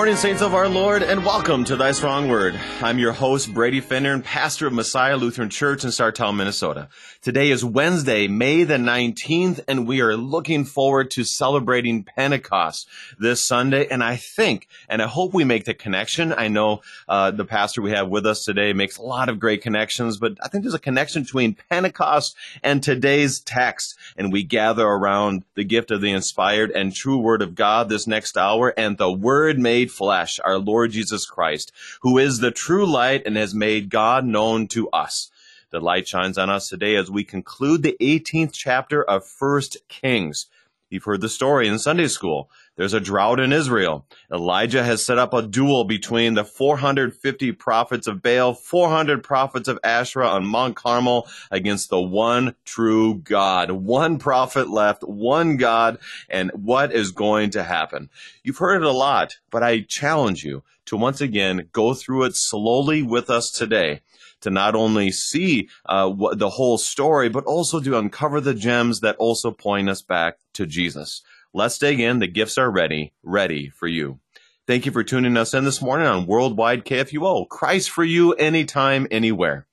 morning, saints of our Lord, and welcome to Thy Strong Word. I'm your host, Brady Finnern, and pastor of Messiah Lutheran Church in Sartell, Minnesota. Today is Wednesday, May the 19th, and we are looking forward to celebrating Pentecost this Sunday. And I think, and I hope we make the connection. I know uh, the pastor we have with us today makes a lot of great connections, but I think there's a connection between Pentecost and today's text. And we gather around the gift of the inspired and true Word of God this next hour and the Word made flesh, our Lord Jesus Christ, who is the true light and has made God known to us. The light shines on us today as we conclude the 18th chapter of First Kings. You've heard the story in Sunday school. There's a drought in Israel. Elijah has set up a duel between the 450 prophets of Baal, 400 prophets of Asherah on Mount Carmel against the one true God. One prophet left, one God, and what is going to happen? You've heard it a lot, but I challenge you to once again go through it slowly with us today to not only see uh, the whole story, but also to uncover the gems that also point us back to Jesus. Let's dig in. The gifts are ready, ready for you. Thank you for tuning us in this morning on Worldwide KFUO. Christ for you anytime, anywhere.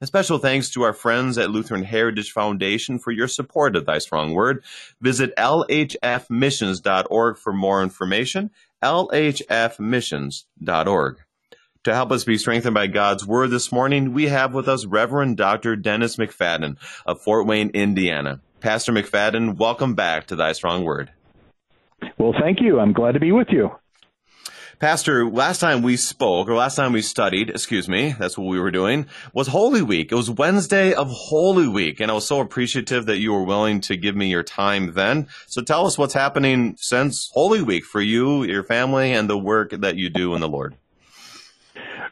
A special thanks to our friends at Lutheran Heritage Foundation for your support of Thy Strong Word. Visit lhfmissions.org for more information. lhfmissions.org. To help us be strengthened by God's Word this morning, we have with us Reverend Dr. Dennis McFadden of Fort Wayne, Indiana. Pastor McFadden, welcome back to Thy Strong Word. Well, thank you. I'm glad to be with you. Pastor, last time we spoke, or last time we studied, excuse me, that's what we were doing, was Holy Week. It was Wednesday of Holy Week, and I was so appreciative that you were willing to give me your time then. So tell us what's happening since Holy Week for you, your family, and the work that you do in the Lord.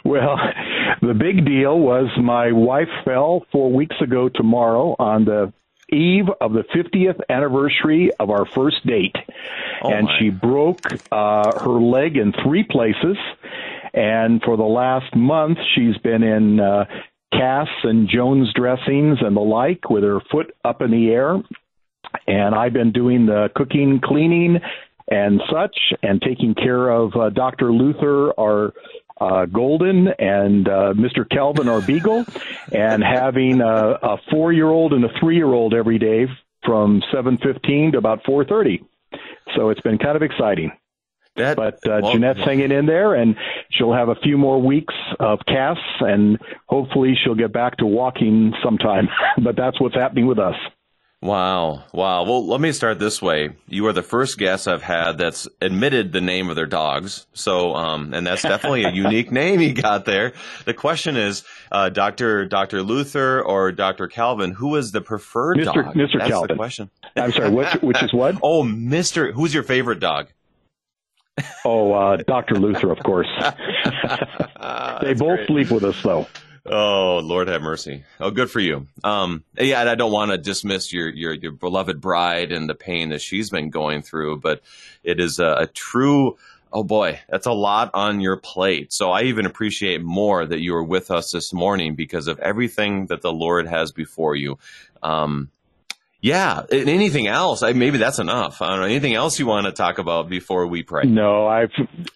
Well, the big deal was my wife fell four weeks ago tomorrow on the eve of the 50th anniversary of our first date. Oh and my. she broke uh, her leg in three places. And for the last month, she's been in uh, casts and Jones dressings and the like with her foot up in the air. And I've been doing the cooking, cleaning, and such, and taking care of uh, Dr. Luther, our uh, Golden and uh, Mr. Calvin or Beagle, and having a, a four-year-old and a three-year-old every day from 7:15 to about 4:30. So it's been kind of exciting. That, but uh, well, Jeanette's hanging in there, and she'll have a few more weeks of casts, and hopefully she'll get back to walking sometime. but that's what's happening with us. Wow. Wow. Well, let me start this way. You are the first guest I've had that's admitted the name of their dogs. So, um, and that's definitely a unique name you got there. The question is, uh, Dr. Dr. Luther or Dr. Calvin, who is the preferred Mr. dog? Mr. That's Calvin. the question. I'm sorry, which, which is what? oh, Mr. Who's your favorite dog? oh, uh, Dr. Luther, of course. they both great. sleep with us, though. Oh, Lord have mercy. Oh, good for you. Um, yeah, I don't want to dismiss your, your, your beloved bride and the pain that she's been going through, but it is a, a true, oh boy, that's a lot on your plate. So I even appreciate more that you are with us this morning because of everything that the Lord has before you. Um, yeah. Anything else? I, maybe that's enough. I don't know. Anything else you want to talk about before we pray? No, I've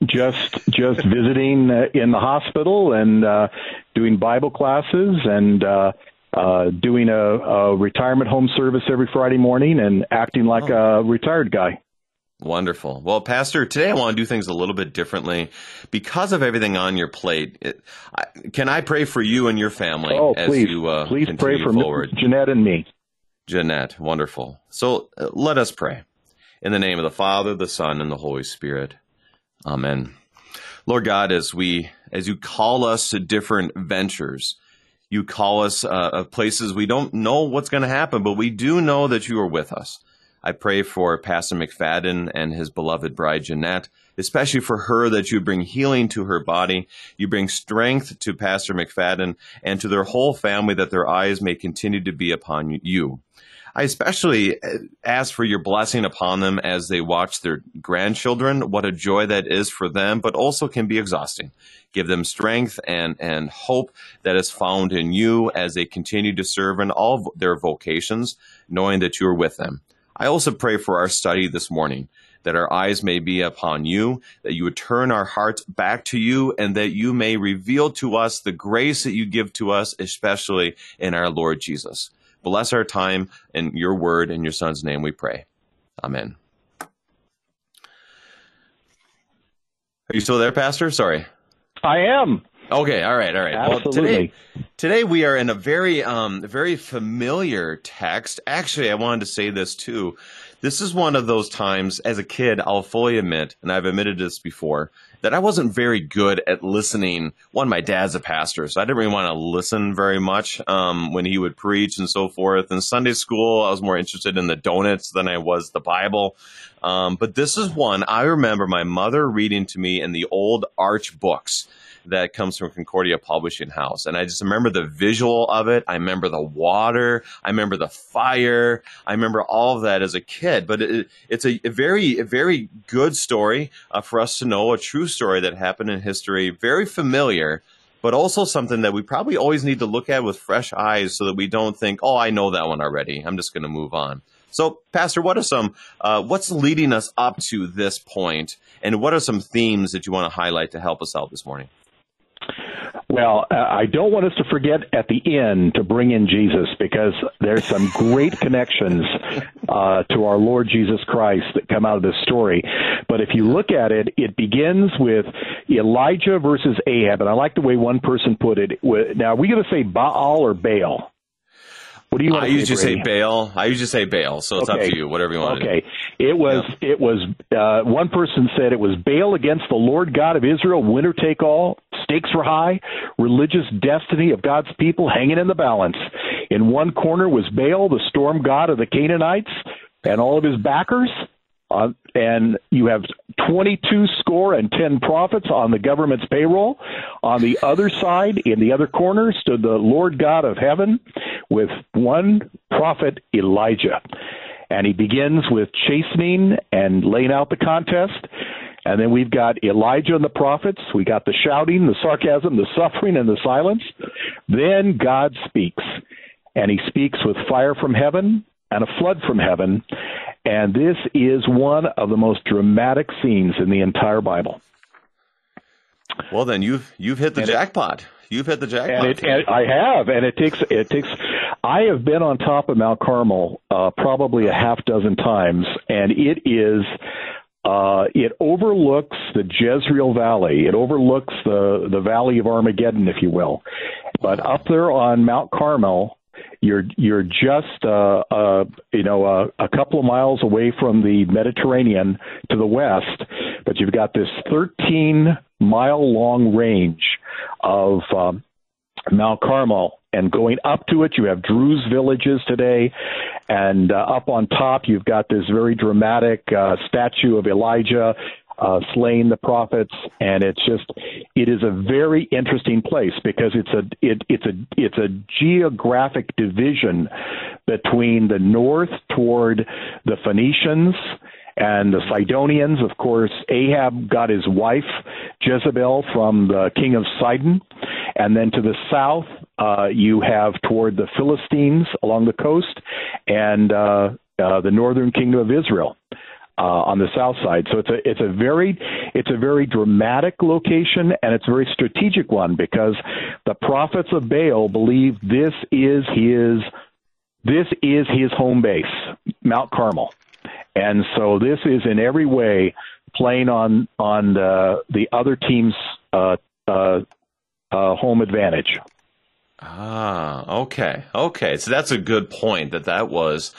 just just visiting uh, in the hospital and uh, doing Bible classes and uh, uh, doing a, a retirement home service every Friday morning and acting like oh. a retired guy. Wonderful. Well, Pastor, today I want to do things a little bit differently because of everything on your plate. It, I, can I pray for you and your family oh, as please, you uh, please pray for forward? Jeanette and me. Jeanette, wonderful. So uh, let us pray. In the name of the Father, the Son, and the Holy Spirit. Amen. Lord God, as we, as you call us to different ventures, you call us uh, places we don't know what's going to happen, but we do know that you are with us. I pray for Pastor McFadden and his beloved bride Jeanette, especially for her that you bring healing to her body. You bring strength to Pastor McFadden and to their whole family that their eyes may continue to be upon you. I especially uh, ask for your blessing upon them as they watch their grandchildren. What a joy that is for them, but also can be exhausting. Give them strength and, and hope that is found in you as they continue to serve in all their vocations, knowing that you are with them. I also pray for our study this morning that our eyes may be upon you, that you would turn our hearts back to you, and that you may reveal to us the grace that you give to us, especially in our Lord Jesus. Bless our time in your word in your son's name we pray. Amen. Are you still there, Pastor? Sorry. I am. Okay, all right, all right. Absolutely. Well, today, today we are in a very, um, very familiar text. Actually, I wanted to say this too. This is one of those times as a kid, I'll fully admit, and I've admitted this before, that I wasn't very good at listening. One, my dad's a pastor, so I didn't really want to listen very much um, when he would preach and so forth. In Sunday school, I was more interested in the donuts than I was the Bible. Um, but this is one I remember my mother reading to me in the old Arch books that comes from Concordia Publishing House. And I just remember the visual of it. I remember the water. I remember the fire. I remember all of that as a kid. But it, it's a, very, a very good story uh, for us to know, a true story that happened in history, very familiar. But also something that we probably always need to look at with fresh eyes so that we don't think, oh, I know that one already. I'm just going to move on. So, Pastor, what are some uh, what's leading us up to this point, and what are some themes that you want to highlight to help us out this morning? Well, uh, I don't want us to forget at the end to bring in Jesus because there's some great connections uh, to our Lord Jesus Christ that come out of this story. But if you look at it, it begins with Elijah versus Ahab, and I like the way one person put it. Now, are we going to say Baal or Baal? What do you want I usually say Bail. I usually say Bail. so it's okay. up to you, whatever you want. Okay. It was yeah. it was uh, one person said it was Baal against the Lord God of Israel, winner take all, stakes were high, religious destiny of God's people hanging in the balance. In one corner was Baal, the storm god of the Canaanites, and all of his backers. Uh, and you have 22 score and 10 prophets on the government's payroll. On the other side, in the other corner, stood the Lord God of heaven with one prophet, Elijah. And he begins with chastening and laying out the contest. And then we've got Elijah and the prophets. We got the shouting, the sarcasm, the suffering, and the silence. Then God speaks. And he speaks with fire from heaven and a flood from heaven. And this is one of the most dramatic scenes in the entire Bible. Well, then you've you've hit the and jackpot. It, you've hit the jackpot. And, it, and I have, and it takes it takes. I have been on top of Mount Carmel uh, probably a half dozen times, and it is. Uh, it overlooks the Jezreel Valley. It overlooks the the Valley of Armageddon, if you will. But up there on Mount Carmel, you're you're just uh, uh, you know uh, a couple of miles away from the Mediterranean to the west, but you've got this 13 mile long range of um, Mount Carmel. And going up to it, you have Druze villages today, and uh, up on top, you've got this very dramatic uh, statue of Elijah uh, slaying the prophets, and it's just it is a very interesting place because it's a it, it's a it's a geographic division between the north toward the Phoenicians and the Sidonians. Of course, Ahab got his wife Jezebel from the king of Sidon, and then to the south uh, you have toward the Philistines along the coast and uh, uh, the northern kingdom of Israel uh, on the south side. So it's a it's a very it's a very dramatic location and it's a very strategic one because the prophets of Baal believe this is his this is his home base, Mount Carmel, and so this is in every way playing on on the the other team's uh, uh, uh, home advantage. Ah, okay, okay. So that's a good point. That that was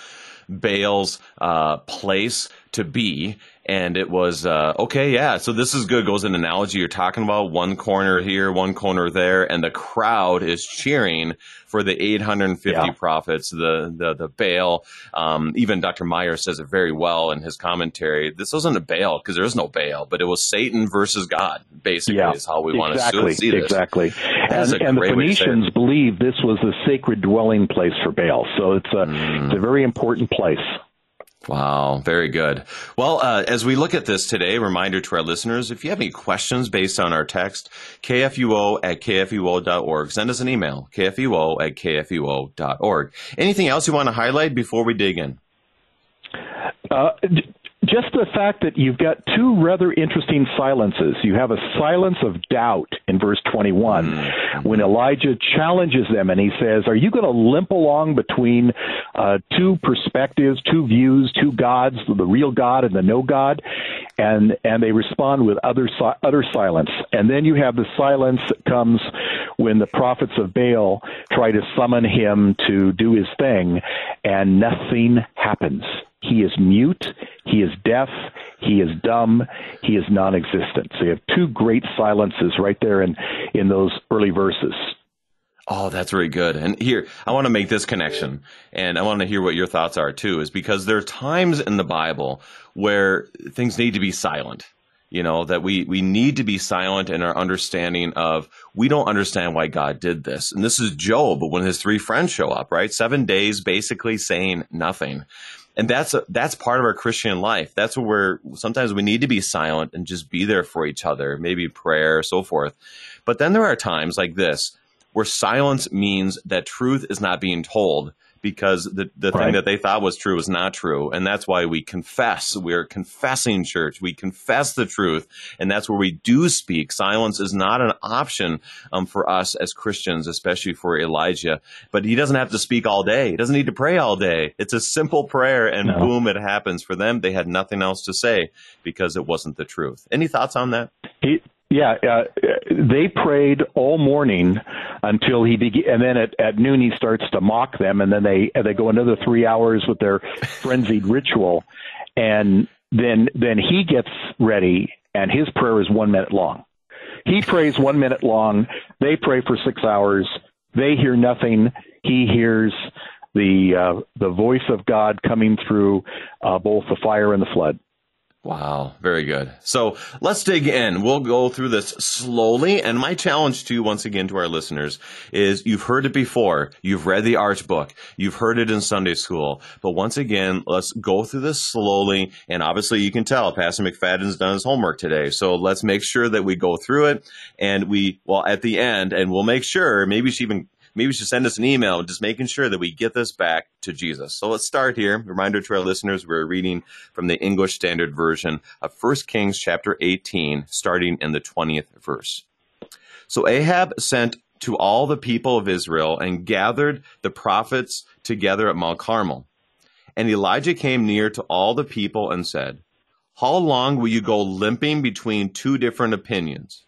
Baal's uh, place to be. And it was, uh, okay, yeah, so this is good. Goes an analogy you're talking about one corner here, one corner there, and the crowd is cheering for the 850 yeah. prophets, the, the, the Baal. Um, even Dr. Maier says it very well in his commentary. This wasn't a Baal because there is no Baal, but it was Satan versus God, basically, yeah, is how we exactly, want to see this. Exactly. And, and the Phoenicians believe this was the sacred dwelling place for Baal. So it's a, mm. it's a very important place. Wow, very good. Well, uh, as we look at this today, reminder to our listeners, if you have any questions based on our text, kfuo at kfuo.org. Send us an email, kfuo at kfuo.org. Anything else you want to highlight before we dig in? Uh, just the fact that you've got two rather interesting silences. You have a silence of doubt in verse 21 mm-hmm. when Elijah challenges them and he says, Are you going to limp along between uh, two perspectives, two views, two gods, the real God and the no God? And, and they respond with utter, utter silence. And then you have the silence that comes when the prophets of Baal try to summon him to do his thing, and nothing happens. He is mute, he is deaf, he is dumb, he is non existent. So you have two great silences right there in, in those early verses. Oh, that's really good. And here, I want to make this connection, and I want to hear what your thoughts are too, is because there are times in the Bible where things need to be silent you know that we we need to be silent in our understanding of we don't understand why god did this and this is job when his three friends show up right seven days basically saying nothing and that's a, that's part of our christian life. That's where sometimes we need to be silent and just be there for each other maybe prayer so forth. But then there are times like this where silence means that truth is not being told because the, the right. thing that they thought was true was not true. And that's why we confess. We're confessing church. We confess the truth. And that's where we do speak. Silence is not an option um, for us as Christians, especially for Elijah. But he doesn't have to speak all day. He doesn't need to pray all day. It's a simple prayer and no. boom, it happens. For them, they had nothing else to say because it wasn't the truth. Any thoughts on that? He, yeah, uh, they prayed all morning until he began, and then at, at noon he starts to mock them, and then they they go another three hours with their frenzied ritual, and then then he gets ready, and his prayer is one minute long. He prays one minute long. They pray for six hours. They hear nothing. He hears the uh, the voice of God coming through uh, both the fire and the flood. Wow, very good. So let's dig in. We'll go through this slowly. And my challenge to you, once again, to our listeners is you've heard it before. You've read the Arch book. You've heard it in Sunday school. But once again, let's go through this slowly. And obviously, you can tell Pastor McFadden's done his homework today. So let's make sure that we go through it. And we, well, at the end, and we'll make sure, maybe she even maybe you should send us an email just making sure that we get this back to Jesus. So let's start here. Reminder to our listeners, we're reading from the English Standard Version of 1 Kings chapter 18, starting in the 20th verse. So Ahab sent to all the people of Israel and gathered the prophets together at Mount Carmel. And Elijah came near to all the people and said, How long will you go limping between two different opinions?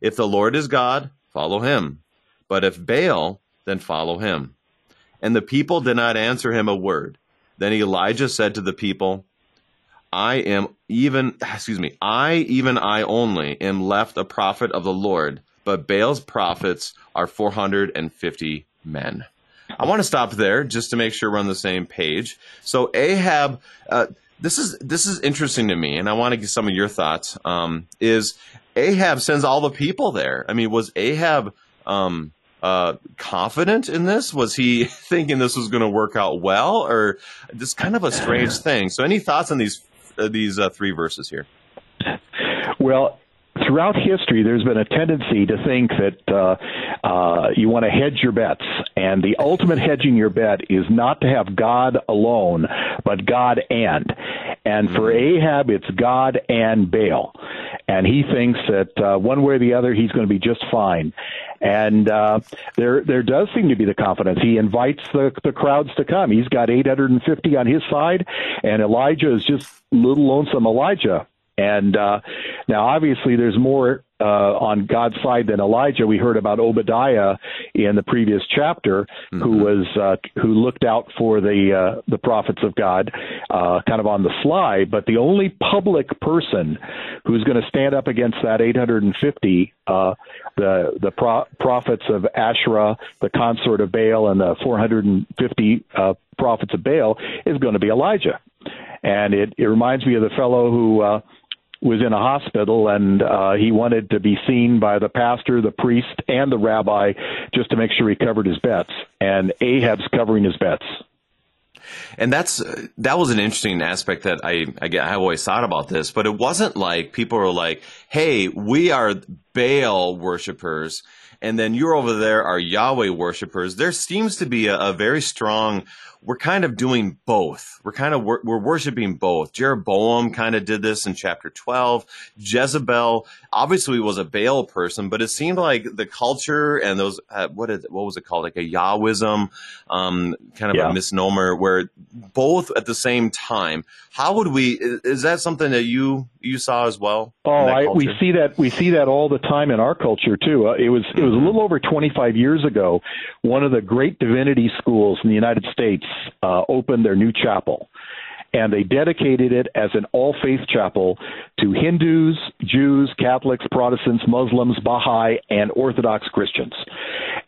If the Lord is God, follow him. But if Baal, then follow him. And the people did not answer him a word. Then Elijah said to the people, I am even, excuse me, I, even I only, am left a prophet of the Lord, but Baal's prophets are 450 men. I want to stop there just to make sure we're on the same page. So Ahab, uh, this is this is interesting to me, and I want to get some of your thoughts. Um, is Ahab sends all the people there? I mean, was Ahab um, uh, confident in this? Was he thinking this was going to work out well, or just kind of a strange thing? So, any thoughts on these uh, these uh, three verses here? Well, throughout history, there's been a tendency to think that uh, uh, you want to hedge your bets, and the ultimate hedging your bet is not to have God alone, but God and. And for mm-hmm. Ahab, it's God and Baal, and he thinks that uh, one way or the other, he's going to be just fine. And uh, there, there does seem to be the confidence. He invites the the crowds to come. He's got 850 on his side, and Elijah is just little lonesome Elijah and uh, now, obviously, there's more uh, on God's side than Elijah. We heard about Obadiah in the previous chapter, mm-hmm. who was uh, who looked out for the uh, the prophets of God, uh, kind of on the sly. But the only public person who's going to stand up against that 850, uh, the the pro- prophets of Asherah, the consort of Baal, and the 450 uh, prophets of Baal, is going to be Elijah. And it, it reminds me of the fellow who uh, was in a hospital and uh, he wanted to be seen by the pastor, the priest, and the rabbi just to make sure he covered his bets. And Ahab's covering his bets. And that's that was an interesting aspect that I I, I always thought about this, but it wasn't like people were like, "Hey, we are Baal worshippers, and then you're over there are Yahweh worshippers. There seems to be a, a very strong we're kind of doing both. We're kind of we're, we're worshiping both. Jeroboam kind of did this in chapter 12. Jezebel obviously was a Baal person, but it seemed like the culture and those uh, what is what was it called like a Yahwism, um, kind of yeah. a misnomer where both at the same time. How would we? Is that something that you you saw as well? Oh, I, we see that we see that all the time in our culture too. Uh, it was it was a little over 25 years ago. One of the great divinity schools in the United States uh, opened their new chapel, and they dedicated it as an all faith chapel to Hindus, Jews, Catholics, Protestants, Muslims, Baha'i, and Orthodox Christians.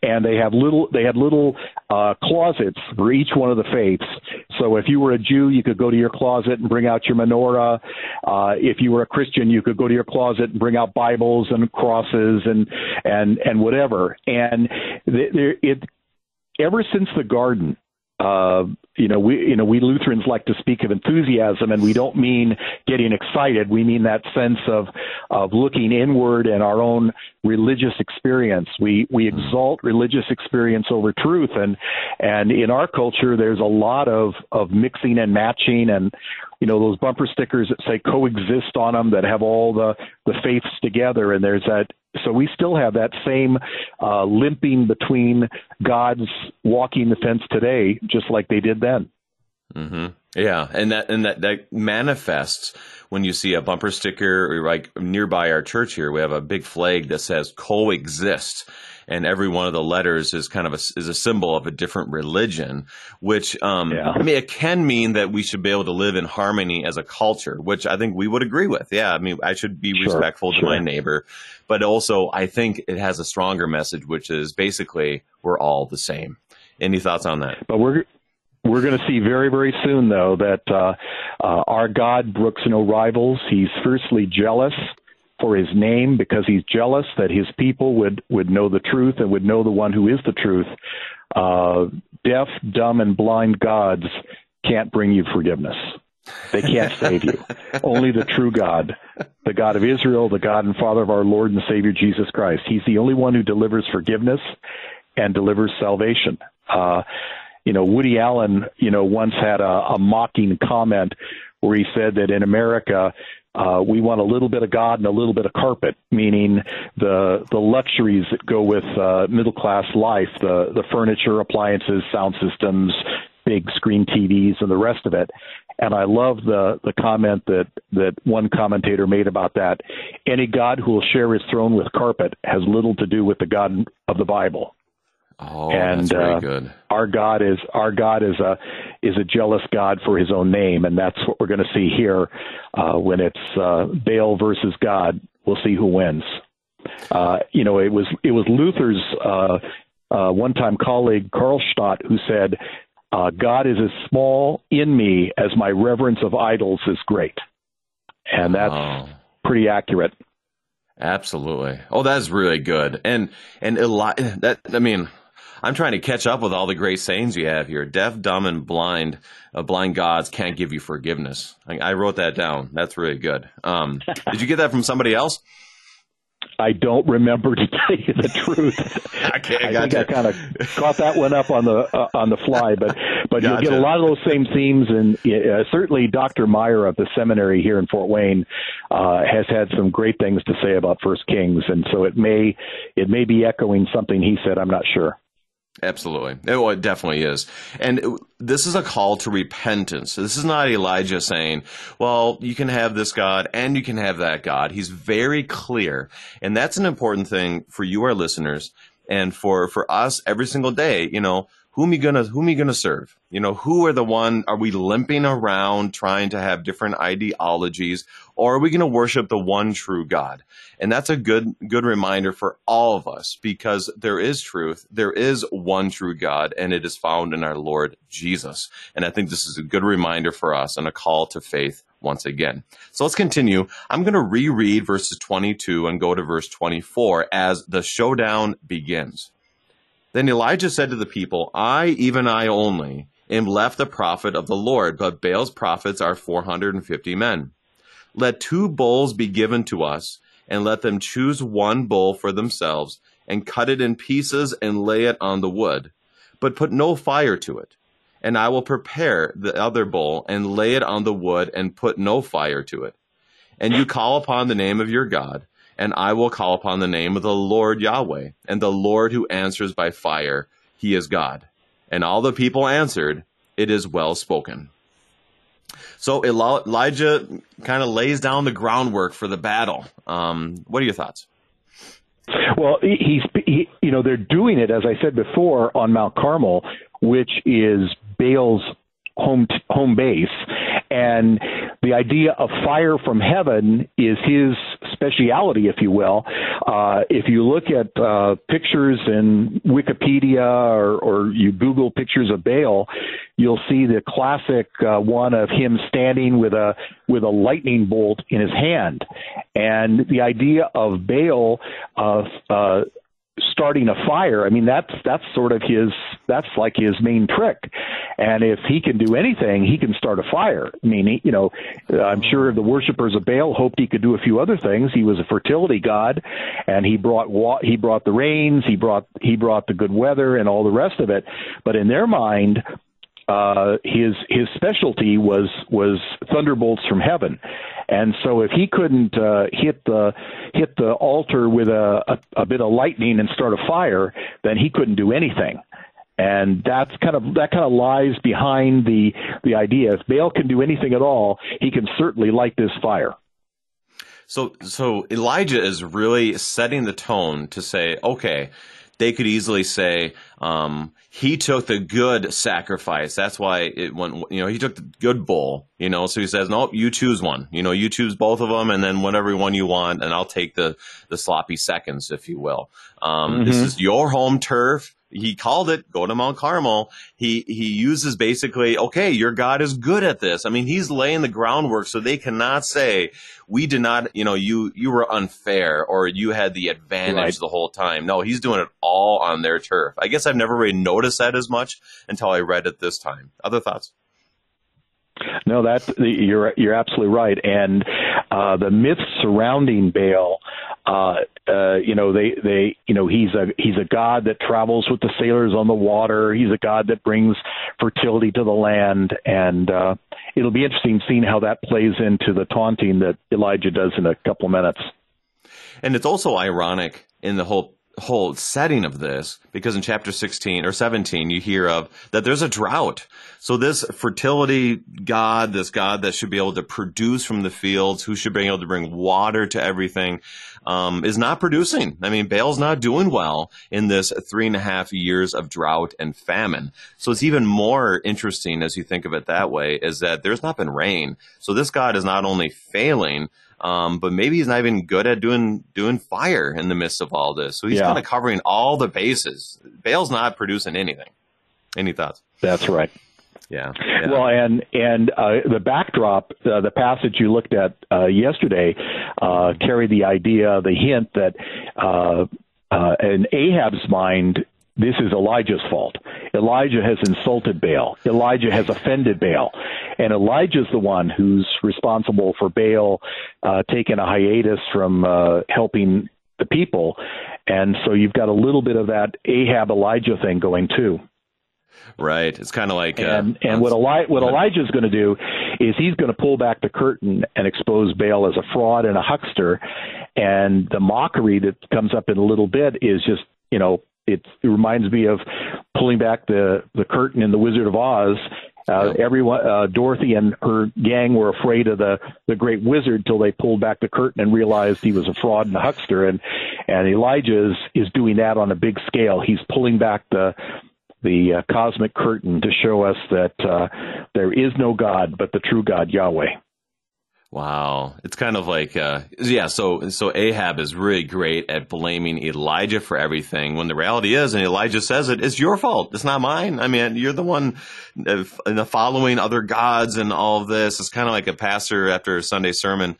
And they have little they had little uh, closets for each one of the faiths. So if you were a Jew, you could go to your closet and bring out your menorah. Uh, if you were a Christian, you could go to your closet and bring out Bibles and crosses and and and whatever. And there, it ever since the garden, uh, you know, we you know we Lutherans like to speak of enthusiasm, and we don't mean getting excited. We mean that sense of of looking inward and our own religious experience. We we hmm. exalt religious experience over truth, and and in our culture, there's a lot of of mixing and matching, and you know those bumper stickers that say coexist on them that have all the the faiths together, and there's that so we still have that same uh, limping between gods walking the fence today, just like they did then. Mm-hmm. Yeah, and that and that that manifests when you see a bumper sticker or like nearby our church here. We have a big flag that says "coexist." and every one of the letters is kind of a, is a symbol of a different religion, which, um, yeah. I mean, it can mean that we should be able to live in harmony as a culture, which I think we would agree with. Yeah. I mean, I should be sure, respectful sure. to my neighbor, but also I think it has a stronger message, which is basically we're all the same. Any thoughts on that? But we're, we're going to see very, very soon, though, that uh, uh, our God brooks no rivals. He's fiercely jealous for his name because he's jealous that his people would would know the truth and would know the one who is the truth. Uh, deaf, dumb, and blind gods can't bring you forgiveness. They can't save you. Only the true God, the God of Israel, the God and Father of our Lord and Savior Jesus Christ. He's the only one who delivers forgiveness and delivers salvation. Uh, you know, Woody Allen, you know, once had a, a mocking comment where he said that in America, uh, we want a little bit of God and a little bit of carpet, meaning the the luxuries that go with uh, middle class life, the the furniture, appliances, sound systems, big screen TVs, and the rest of it. And I love the the comment that that one commentator made about that. Any God who will share his throne with carpet has little to do with the God of the Bible. Oh, and, uh, good. Our God is our God is a is a jealous God for His own name, and that's what we're going to see here uh, when it's uh, Baal versus God. We'll see who wins. Uh, you know, it was it was Luther's uh, uh, one-time colleague Karlstadt who said, uh, "God is as small in me as my reverence of idols is great," and that's oh. pretty accurate. Absolutely. Oh, that's really good. And and Eli- that I mean, I'm trying to catch up with all the great sayings you have here. Deaf, dumb, and blind, uh, blind gods can't give you forgiveness. I, I, wrote that down. That's really good. Um, did you get that from somebody else? I don't remember to tell you the truth. okay, I, I think I kind of caught that one up on the uh, on the fly, but but gotcha. you'll get a lot of those same themes, and uh, certainly Dr. Maier of the seminary here in Fort Wayne uh, has had some great things to say about First Kings, and so it may it may be echoing something he said. I'm not sure. Absolutely. It definitely is. And this is a call to repentance. This is not Elijah saying, well, you can have this God and you can have that God. He's very clear. And that's an important thing for you, our listeners, and for, for us every single day. You know, whom you gonna whom you gonna serve? You know, who are the one? Are we limping around trying to have different ideologies, or are we gonna worship the one true God? And that's a good good reminder for all of us because there is truth, there is one true God, and it is found in our Lord Jesus. And I think this is a good reminder for us and a call to faith once again. So let's continue. I'm going to reread verses 22 and go to verse 24 as the showdown begins. Then Elijah said to the people, I, even I only, am left the prophet of the Lord, but Baal's prophets are 450 men. Let two bowls be given to us, and let them choose one bowl for themselves, and cut it in pieces and lay it on the wood, but put no fire to it. And I will prepare the other bowl, and lay it on the wood and put no fire to it. And you call upon the name of your God, and I will call upon the name of the Lord Yahweh, and the Lord who answers by fire, he is God. And all the people answered, It is well spoken. So Elijah kind of lays down the groundwork for the battle. Um, what are your thoughts? Well, he's, he, you know, they're doing it, as I said before, on Mount Carmel, which is Baal's home home base, and the idea of fire from heaven is his speciality, if you will. Uh, if you look at uh, pictures in Wikipedia or, or you Google pictures of Baal, you'll see the classic uh, one of him standing with a with a lightning bolt in his hand, and the idea of Baal of uh, starting a fire. I mean, that's that's sort of his that's like his main trick. And if he can do anything, he can start a fire. I mean, he, you know, I'm sure the worshippers of Baal hoped he could do a few other things. He was a fertility god, and he brought wa- he brought the rains, he brought he brought the good weather, and all the rest of it. But in their mind, uh, his his specialty was was thunderbolts from heaven, and so if he couldn't uh, hit the hit the altar with a, a a bit of lightning and start a fire, then he couldn't do anything. And that's kind of that kind of lies behind the the idea. If Baal can do anything at all, he can certainly light this fire. So so Elijah is really setting the tone to say, okay, they could easily say um, he took the good sacrifice. That's why it went. You know, he took the good bull. You know, so he says, "No, you choose one. You know, you choose both of them, and then whatever one you want, and I'll take the the sloppy seconds, if you will. Um, mm-hmm. This is your home turf he called it go to Mount Carmel. He he uses basically, okay, your God is good at this. I mean, he's laying the groundwork so they cannot say we did not, you know, you you were unfair or you had the advantage right. the whole time. No, he's doing it all on their turf. I guess I've never really noticed that as much until I read it this time. Other thoughts? No, that you're you're absolutely right, and uh, the myths surrounding Baal uh, uh, you know, they, they, you know, he's a he's a god that travels with the sailors on the water. He's a god that brings fertility to the land, and uh, it'll be interesting seeing how that plays into the taunting that Elijah does in a couple minutes. And it's also ironic in the whole whole setting of this because in chapter 16 or 17 you hear of that there's a drought. So this fertility god this god that should be able to produce from the fields who should be able to bring water to everything um, is not producing i mean Baal's not doing well in this three and a half years of drought and famine so it's even more interesting as you think of it that way is that there's not been rain so this god is not only failing um, but maybe he's not even good at doing doing fire in the midst of all this. So he's yeah. kind of covering all the bases. Baal's not producing anything. Any thoughts? That's right. Yeah. Well, and and uh, the backdrop, uh, the passage you looked at uh, yesterday, uh, carried the idea, the hint that uh, uh, in Ahab's mind, this is Elijah's fault. Elijah has insulted Baal. Elijah has offended Baal. And Elijah's the one who's responsible for Baal uh, taking a hiatus from uh, helping the people. And so you've got a little bit of that Ahab Elijah thing going too. Right. It's kind of like and uh, and what Eli- what Elijah's going to do is he's going to pull back the curtain and expose Baal as a fraud and a huckster, and the mockery that comes up in a little bit is just you know it, it reminds me of pulling back the the curtain in the Wizard of Oz. Uh, everyone, uh, Dorothy and her gang were afraid of the the great wizard till they pulled back the curtain and realized he was a fraud and a huckster. And and Elijah is is doing that on a big scale. He's pulling back the the uh, cosmic curtain to show us that uh, there is no God but the true God Yahweh. Wow, it's kind of like uh, yeah. So so Ahab is really great at blaming Elijah for everything when the reality is, and Elijah says it, it's your fault. It's not mine. I mean, you're the one uh, following other gods and all of this. It's kind of like a pastor after a Sunday sermon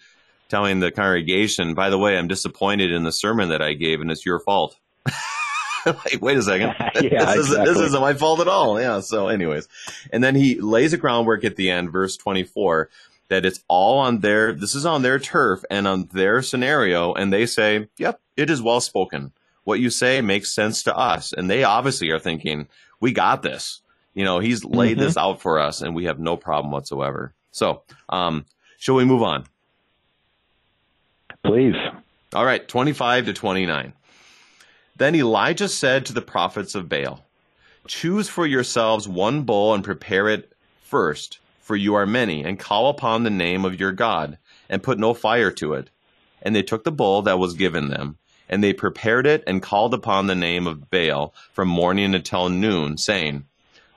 telling the congregation, "By the way, I'm disappointed in the sermon that I gave, and it's your fault." like, wait a second. yeah, this, exactly. isn't, this isn't my fault at all. Yeah. So, anyways, and then he lays a groundwork at the end, verse 24 that it's all on their, this is on their turf and on their scenario. And they say, yep, it is well spoken. What you say makes sense to us. And they obviously are thinking, we got this. You know, he's laid mm-hmm. this out for us and we have no problem whatsoever. So, um, shall we move on? Please. All right, 25 to 29. Then Elijah said to the prophets of Baal, Choose for yourselves one bull and prepare it first, for you are many, and call upon the name of your God, and put no fire to it. And they took the bull that was given them, and they prepared it and called upon the name of Baal from morning until noon, saying,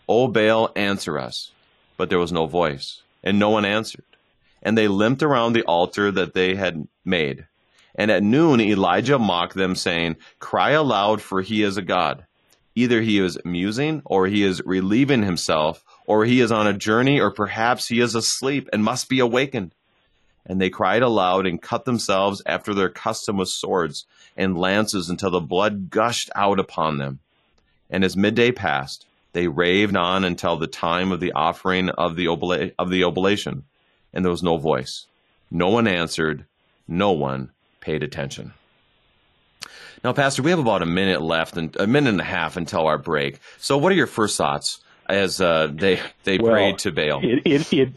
O Baal, answer us. But there was no voice, and no one answered. And they limped around the altar that they had made. And at noon Elijah mocked them, saying, Cry aloud, for he is a God. Either he is musing, or he is relieving himself, or he is on a journey, or perhaps he is asleep and must be awakened. And they cried aloud and cut themselves after their custom with swords and lances until the blood gushed out upon them. And as midday passed, they raved on until the time of the offering of the, obla- of the oblation, and there was no voice. No one answered, no one paid attention. Now, Pastor, we have about a minute left and a minute and a half until our break. So, what are your first thoughts as uh, they they well, prayed to Baal? It, it, it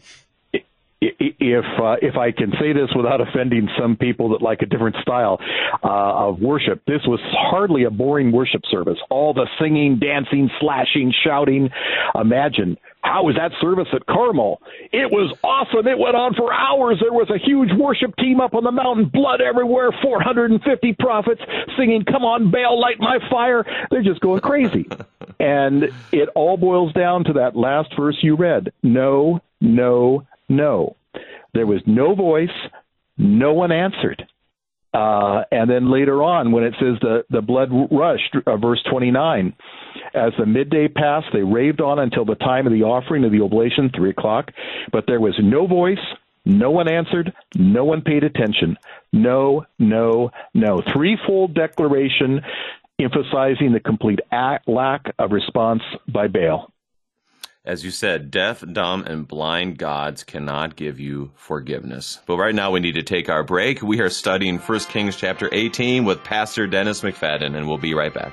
if uh, if I can say this without offending some people that like a different style uh, of worship, this was hardly a boring worship service. All the singing, dancing, slashing, shouting. Imagine how was that service at Carmel? It was awesome. It went on for hours. There was a huge worship team up on the mountain, blood everywhere, 450 prophets singing, Come on, Baal, light my fire. They're just going crazy. and it all boils down to that last verse you read no, no, no. There was no voice, no one answered. Uh, and then later on, when it says the, the blood rushed, uh, verse 29, as the midday passed, they raved on until the time of the offering of the oblation, 3 o'clock. But there was no voice, no one answered, no one paid attention. No, no, no. Threefold declaration emphasizing the complete act, lack of response by Baal. As you said, deaf, dumb, and blind gods cannot give you forgiveness. But right now we need to take our break. We are studying 1 Kings chapter 18 with Pastor Dennis McFadden, and we'll be right back.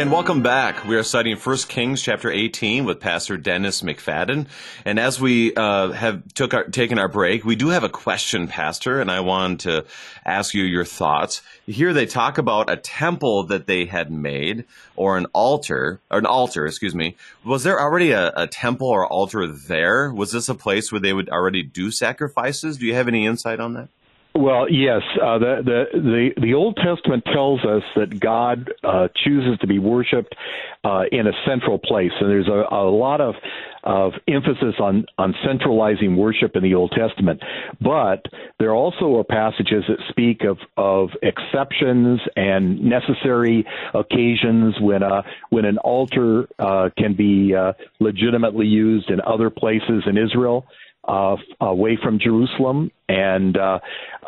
And welcome back. We are studying 1 Kings chapter 18 with Pastor Dennis McFadden. And as we uh, have took our, taken our break, we do have a question, Pastor, and I want to ask you your thoughts. Here they talk about a temple that they had made, or an altar, or an altar, excuse me. Was there already a, a temple or altar there? Was this a place where they would already do sacrifices? Do you have any insight on that? Well, yes. Uh, the, the the the Old Testament tells us that God uh, chooses to be worshipped uh, in a central place, and there's a, a lot of of emphasis on on centralizing worship in the Old Testament. But there are also are passages that speak of of exceptions and necessary occasions when a when an altar uh, can be uh, legitimately used in other places in Israel. Uh, away from Jerusalem, and uh,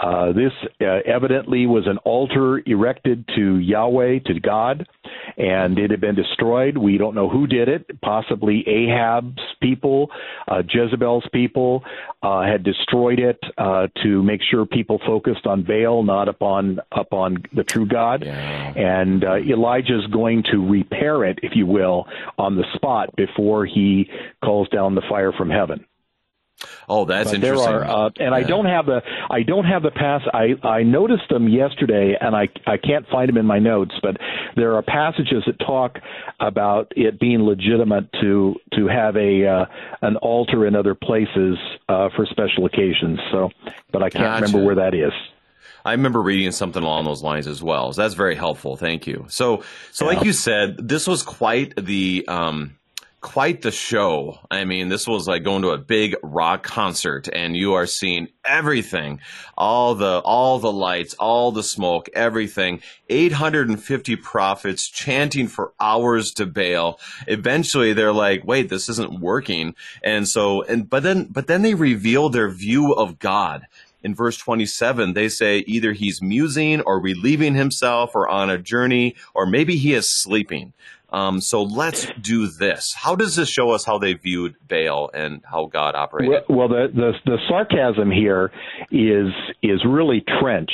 uh, this uh, evidently was an altar erected to Yahweh, to God, and it had been destroyed. We don't know who did it. Possibly Ahab's people, uh, Jezebel's people, uh, had destroyed it uh, to make sure people focused on Baal, not upon upon the true God. Yeah. And uh, Elijah's going to repair it, if you will, on the spot before he calls down the fire from heaven. Oh, that's But interesting. There are, uh, and I don't have the, I don't have the pass. I I noticed them yesterday, and I I can't find them in my notes. But there are passages that talk about it being legitimate to to have a uh, an altar in other places uh, for special occasions. So, but I can't Gotcha. remember where that is. I remember reading something along those lines as well. So that's very helpful. Thank you. So, so like you said, this was quite the, um, quite the show. I mean, this was like going to a big rock concert and you are seeing everything, all the, all the lights, all the smoke, everything. 850 prophets chanting for hours to Baal. Eventually they're like, wait, this isn't working. And so, and, but then, but then they reveal their view of God in verse 27, they say either he's musing or relieving himself or on a journey, or maybe he is sleeping. Um, so let's do this. How does this show us how they viewed Baal and how God operated? Well, the, the the sarcasm here is is really trench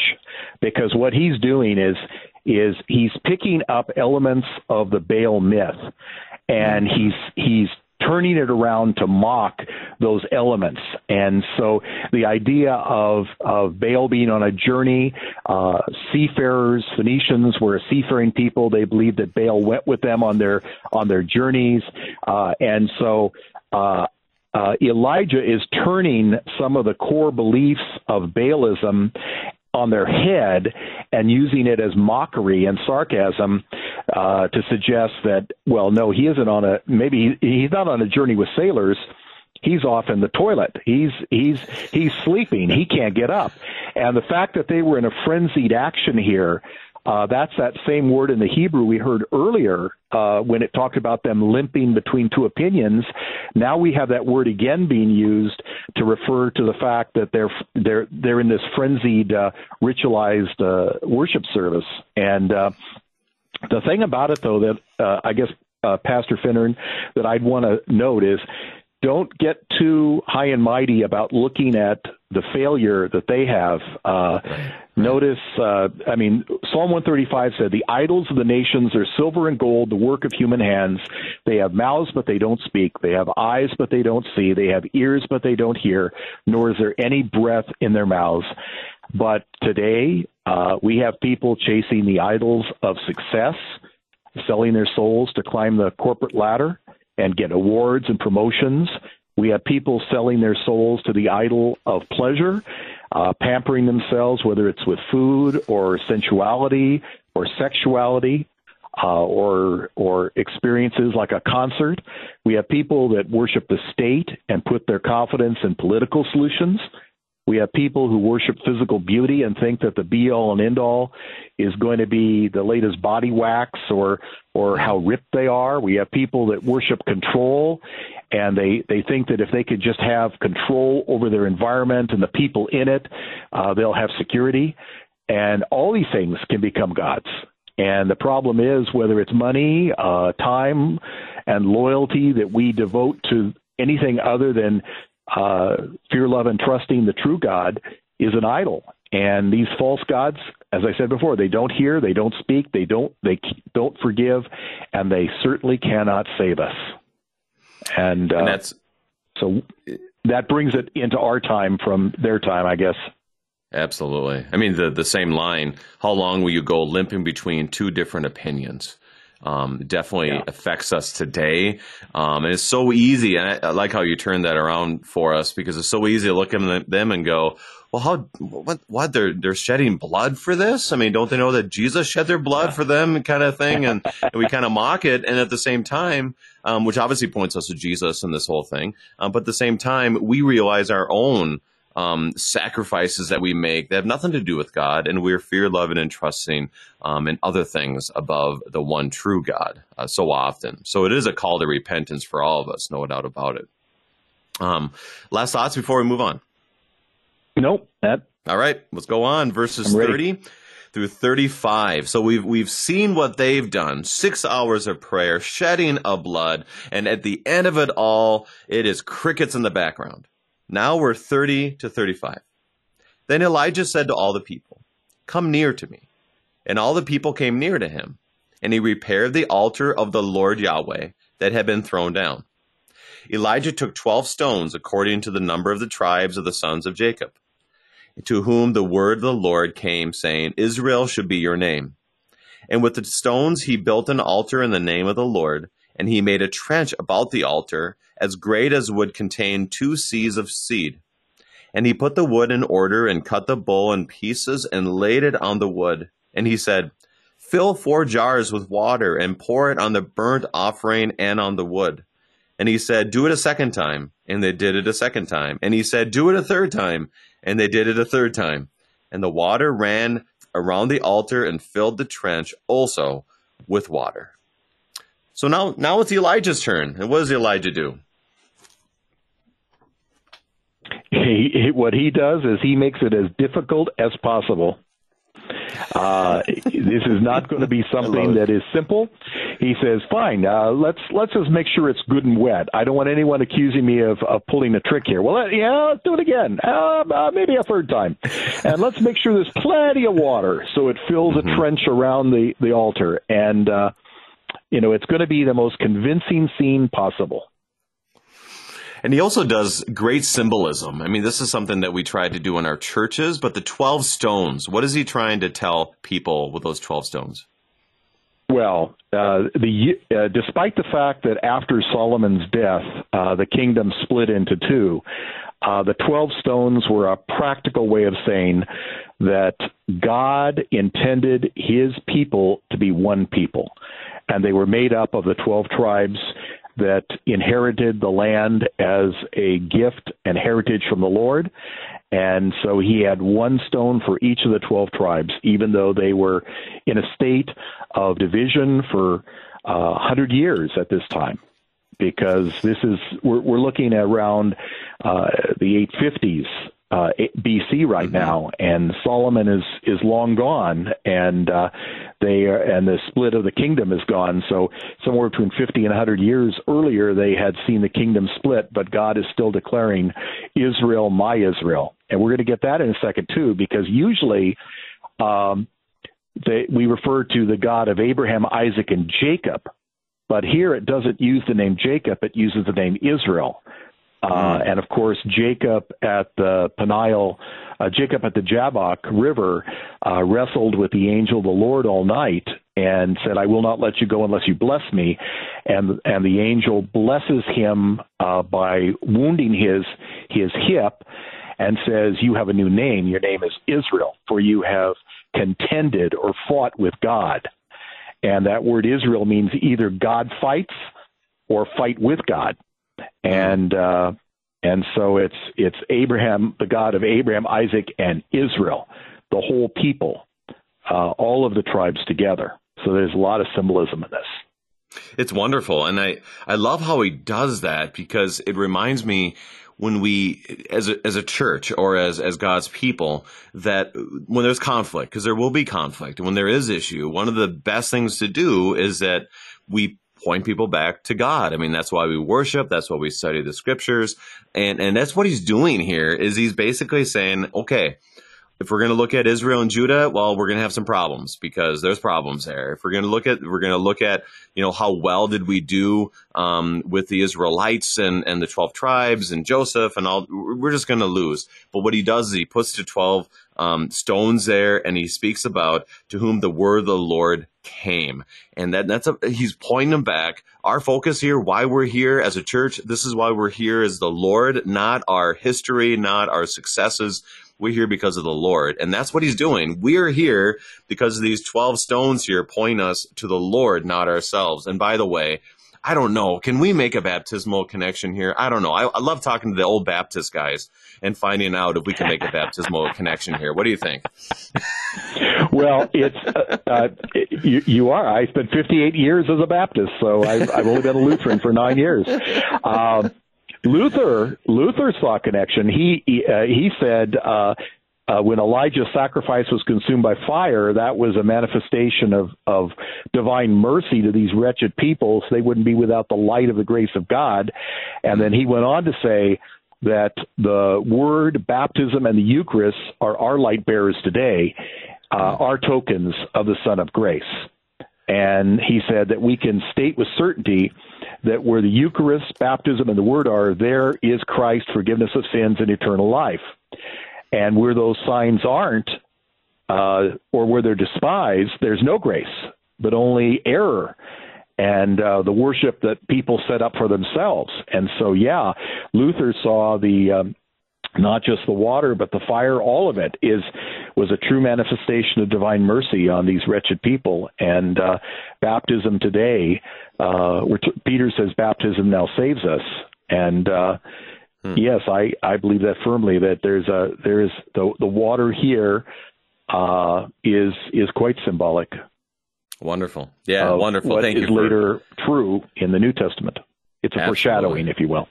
because what he's doing is is he's picking up elements of the Baal myth and he's he's turning it around to mock those elements. And so the idea of, of Baal being on a journey, uh, seafarers, Phoenicians were a seafaring people. They believed that Baal went with them on their, on their journeys. Uh, and so, uh, uh, Elijah is turning some of the core beliefs of Baalism on their head and using it as mockery and sarcasm uh, to suggest that, well, no, he isn't on a maybe he, he's not on a journey with sailors. He's off in the toilet. He's he's he's sleeping. He can't get up. And the fact that they were in a frenzied action here uh, that's that same word in the Hebrew we heard earlier uh, when it talked about them limping between two opinions. Now we have that word again being used to refer to the fact that they're they're they're in this frenzied, uh, ritualized uh, worship service. And uh, the thing about it, though, that I guess Pastor Finnern, that I'd want to note is don't get too high and mighty about looking at the failure that they have. Uh, Notice, uh, I mean, Psalm 135 said, The idols of the nations are silver and gold, the work of human hands. They have mouths, but they don't speak. They have eyes, but they don't see. They have ears, but they don't hear, nor is there any breath in their mouths. But today, uh, we have people chasing the idols of success, selling their souls to climb the corporate ladder and get awards and promotions. We have people selling their souls to the idol of pleasure, uh, pampering themselves, whether it's with food or sensuality or sexuality. Uh, or or experiences like a concert. We have people that worship the state and put their confidence in political solutions. We have people who worship physical beauty and think that the be all and end all is going to be the latest body wax or or how ripped they are. We have people that worship control and they they think that if they could just have control over their environment and the people in it, uh, they'll have security. And all these things can become gods. And the problem is whether it's money, uh, time, and loyalty that we devote to anything other than uh, fear, love, and trusting the true God is an idol. And these false gods, as I said before, they don't hear, they don't speak, they don't they don't forgive, and they certainly cannot save us. And, uh, and that's so that brings it into our time from their time, I guess. absolutely. I mean, the the same line. How long will you go limping between two different opinions? Um, definitely Yeah. affects us today, um, and it's so easy. And I, I like how you turned that around for us because it's so easy to look at them and go, "Well, how? What? What? They're they're shedding blood for this? I mean, don't they know that Jesus shed their blood for them, kind of thing?" And, and we kind of mock it, and at the same time, um, which obviously points us to Jesus and this whole thing, um, but at the same time, we realize our own um, sacrifices that we make that have nothing to do with God, and we're fear, loving, and trusting um, in other things above the one true God uh, so often. So it is a call to repentance for all of us, no doubt about it. Um, last thoughts before we move on. Nope. That. All right, let's go on. Verses thirty through thirty-five. So we've we've seen what they've done. Six hours of prayer, shedding of blood, and at the end of it all, it is crickets in the background. Now we're thirty to thirty-five. Then Elijah said to all the people, "Come near to me." And all the people came near to him, and he repaired the altar of the Lord Yahweh that had been thrown down. Elijah took twelve stones according to the number of the tribes of the sons of Jacob, to whom the word of the Lord came, saying, Israel should be your name. And with the stones he built an altar in the name of the Lord, and he made a trench about the altar, as great as would contain two seahs of seed. And he put the wood in order, and cut the bull in pieces, and laid it on the wood. And he said, Fill four jars with water, and pour it on the burnt offering and on the wood. And he said, Do it a second time. And they did it a second time. And he said, Do it a third time. And they did it a third time. And the water ran around the altar and filled the trench also with water. So now, now it's Elijah's turn. And what does Elijah do? He, what he does is he makes it as difficult as possible. Uh, this is not going to be something that is simple. He says, "Fine, uh, let's let's just make sure it's good and wet. I don't want anyone accusing me of, of pulling a trick here. Well, uh, yeah, let's do it again. Uh, uh, maybe a third time, and let's make sure there's plenty of water so it fills mm-hmm. a trench around the the altar. And uh, you know, it's going to be the most convincing scene possible." And he also does great symbolism. I mean, this is something that we try to do in our churches, but the 12 stones, what is he trying to tell people with those 12 stones? Well, uh, the uh, despite the fact that after Solomon's death, uh, the kingdom split into two, uh, the twelve stones were a practical way of saying that God intended His people to be one people, and they were made up of the twelve tribes that inherited the land as a gift and heritage from the Lord. And so he had one stone for each of the 12 tribes, even though they were in a state of division for uh, 100 years at this time. Because this is, we're, we're looking at around uh, the 850s uh, BC right mm-hmm. now, and Solomon is is long gone, and uh, they are, and the split of the kingdom is gone. So somewhere between 50 and 100 years earlier, they had seen the kingdom split, but God is still declaring Israel, my Israel, and we're going to get that in a second too, because usually. Um, they, we refer to the God of Abraham, Isaac, and Jacob, but here it doesn't use the name Jacob; it uses the name Israel. Uh, mm-hmm. and of course, Jacob at the Peniel, uh, Jacob at the Jabbok River uh, wrestled with the angel of the Lord all night and said, "I will not let you go unless you bless me." And and the angel blesses him uh, by wounding his his hip, and says, "You have a new name. Your name is Israel, for you have contended or fought with God." And that word Israel means either God fights or fight with God and uh, and so it's it's Abraham, the God of Abraham, Isaac, and Israel, the whole people, uh, all of the tribes together. So there's a lot of symbolism in this. It's wonderful, and I I love how he does that because it reminds me when we as a, as a church or as as God's people that when there's conflict because there will be conflict and when there is issue one of the best things to do is that we point people back to God. I mean, that's why we worship. That's why we study the scriptures. And, and that's what he's doing here is he's basically saying, okay, if we're going to look at Israel and Judah, well, we're going to have some problems because there's problems there. If we're going to look at, we're going to look at, you know, how well did we do um, with the Israelites and, and the 12 tribes and Joseph and all, we're just going to lose. But what he does is he puts the 12 um, stones there and he speaks about to whom the word of the Lord came. And that, that's a, he's pointing them back. Our focus here, why we're here as a church, this is why we're here is the Lord, not our history, not our successes we're here because of the Lord. And that's what he's doing. We're here because these 12 stones here point us to the Lord, not ourselves. And by the way, I don't know. Can we make a baptismal connection here? I don't know. I, I love talking to the old Baptist guys and finding out if we can make a baptismal connection here. What do you think? well, it's uh, uh, you, you, are. I spent 58 years as a Baptist, so I've, I've only been a Lutheran for nine years. Um, Luther Luther saw connection. He he, uh, he said uh, uh, when Elijah's sacrifice was consumed by fire, that was a manifestation of of divine mercy to these wretched people, so they wouldn't be without the light of the grace of God. And then he went on to say that the word, baptism, and the Eucharist are our light bearers today, uh, are tokens of the Son of Grace. And he said that we can state with certainty that where the Eucharist, baptism, and the Word are, there is Christ, forgiveness of sins, and eternal life. And where those signs aren't, uh, or where they're despised, there's no grace, but only error and uh, the worship that people set up for themselves. And so, yeah, Luther saw the um, not just the water, but the fire, all of it is was a true manifestation of divine mercy on these wretched people. And uh, baptism today, uh, t- Peter says, baptism now saves us. And uh, hmm. yes, I, I believe that firmly that there's a there is the the water here uh, is is quite symbolic. Wonderful. Yeah, wonderful. What Thank is you. For... later true in the New Testament. It's a Absolutely. foreshadowing, if you will.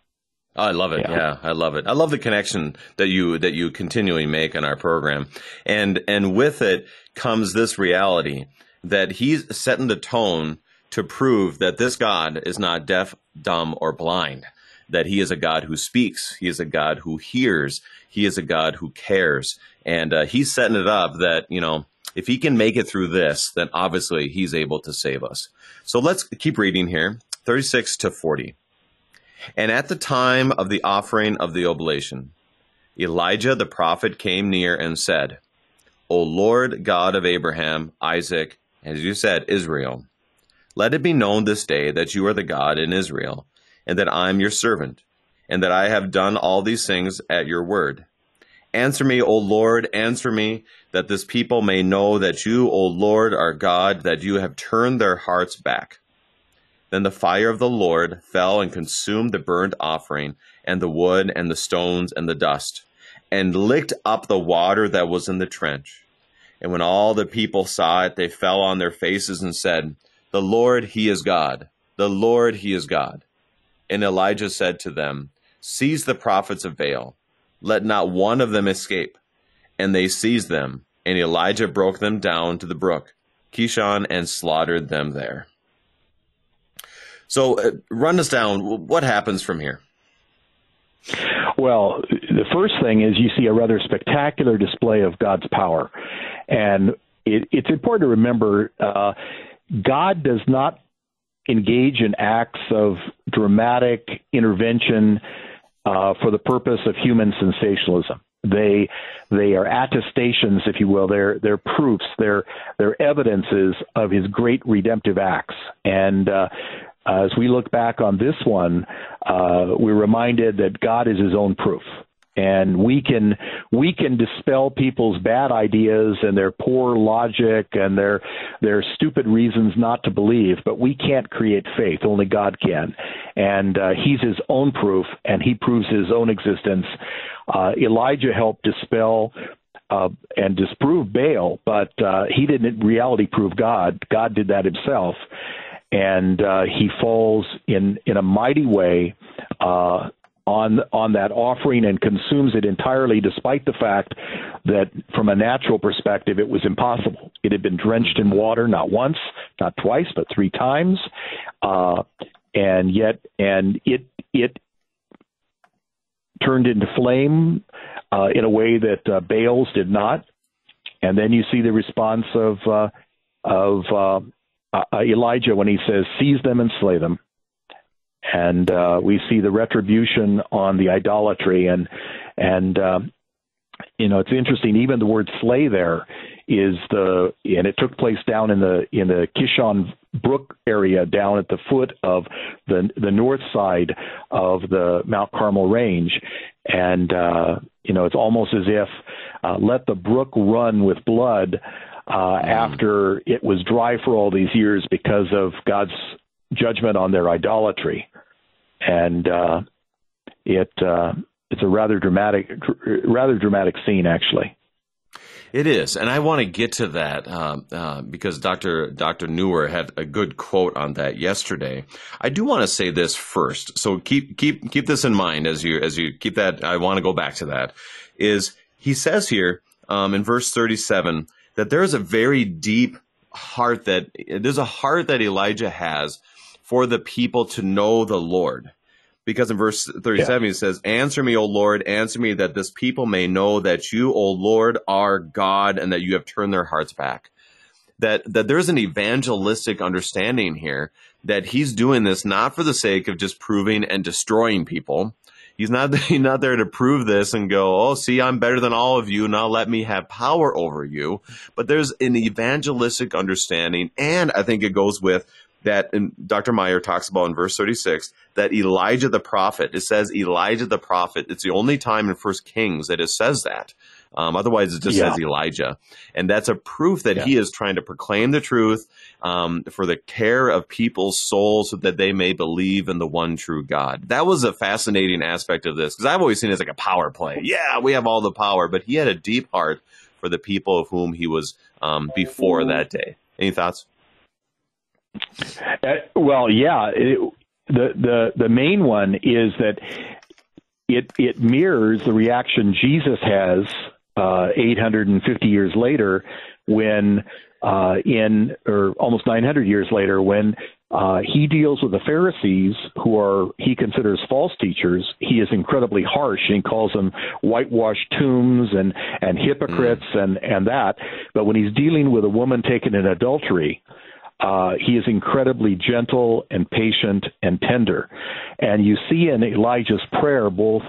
Oh, I love it. Yeah. yeah. I love it. I love the connection that you that you continually make in our program, and and with it comes this reality that he's setting the tone to prove that this God is not deaf, dumb, or blind. That he is a God who speaks. He is a God who hears. He is a God who cares, and uh, he's setting it up that you know if he can make it through this, then obviously he's able to save us. So let's keep reading here 36 to 40. And at the time of the offering of the oblation, Elijah the prophet came near and said, O Lord God of Abraham, Isaac, as you said, Israel, let it be known this day that you are the God in Israel, and that I am your servant, and that I have done all these things at your word. Answer me, O Lord, answer me, that this people may know that you, O Lord, are God, that you have turned their hearts back. Then the fire of the Lord fell and consumed the burnt offering, and the wood, and the stones, and the dust, and licked up the water that was in the trench. And when all the people saw it, they fell on their faces and said, The Lord, He is God. The Lord, He is God. And Elijah said to them, Seize the prophets of Baal let not one of them escape. And they seized them, and Elijah broke them down to the brook, Kishon, and slaughtered them there. So, uh, run us down. What happens from here? Well, the first thing is you see a rather spectacular display of God's power. And it, it's important to remember uh, God does not engage in acts of dramatic intervention uh, for the purpose of human sensationalism. They they are attestations, if you will. They're they're proofs. They're they're evidences of his great redemptive acts. And uh, as we look back on this one, uh, we're reminded that God is his own proof. And we can we can dispel people's bad ideas and their poor logic and their their stupid reasons not to believe but we can't create faith. Only god can. And uh, he's his own proof and he proves his own existence. Uh, elijah helped dispel uh, and disprove baal but uh, he didn't in reality prove god. God did that himself and uh, he falls in in a mighty way uh, on on that offering and consumes it entirely, despite the fact that from a natural perspective it was impossible. It had been drenched in water not once, not twice, but three times, uh, and yet and it it turned into flame uh, in a way that uh, Baal's did not. And then you see the response of uh, of uh, uh, Elijah when he says, "Seize them and slay them." and uh, we see the retribution on the idolatry and and uh, you know it's interesting even the word slay there is the and it took place down in the in the Kishon Brook area down at the foot of the the north side of the Mount Carmel range and uh you know it's almost as if uh, let the brook run with blood uh, mm. after it was dry for all these years because of God's judgment on their idolatry, and uh, it uh, it's a rather dramatic rather dramatic scene actually. It is, and I want to get to that uh, uh, because Dr. Dr. Newer had a good quote on that yesterday. I do want to say this first, so keep keep keep this in mind as you as you keep that. I want to go back to that. Is he says here um, in verse thirty seven that there is a very deep heart that there's a heart that Elijah has for the people to know the Lord because in verse 37 yeah. he says, Answer me, O Lord, answer me that this people may know that you, O Lord, are God and that you have turned their hearts back. That, that there's an evangelistic understanding here that he's doing this not for the sake of just proving and destroying people. He's not, he's not there to prove this and go, oh, see, I'm better than all of you. Now let me have power over you. But there's an evangelistic understanding. And I think it goes with that Dr. Maier talks about in verse 36 that Elijah the prophet, it says Elijah the prophet. It's the only time in First Kings that it says that. Um, otherwise, it just yeah. says Elijah. And that's a proof that yeah. he is trying to proclaim the truth um, for the care of people's souls so that they may believe in the one true God. That was a fascinating aspect of this because I've always seen it as like a power play. Yeah, we have all the power, but he had a deep heart for the people of whom he was um, before that day. Any thoughts? Uh, well, yeah. It, the the the main one is that it it mirrors the reaction Jesus has uh, 850 years later when uh, in or almost 900 years later when uh, he deals with the Pharisees who are he considers false teachers. He is incredibly harsh and calls them whitewashed tombs and and hypocrites mm. and and that. But when he's dealing with a woman taken in adultery, uh, he is incredibly gentle and patient and tender. And you see in Elijah's prayer both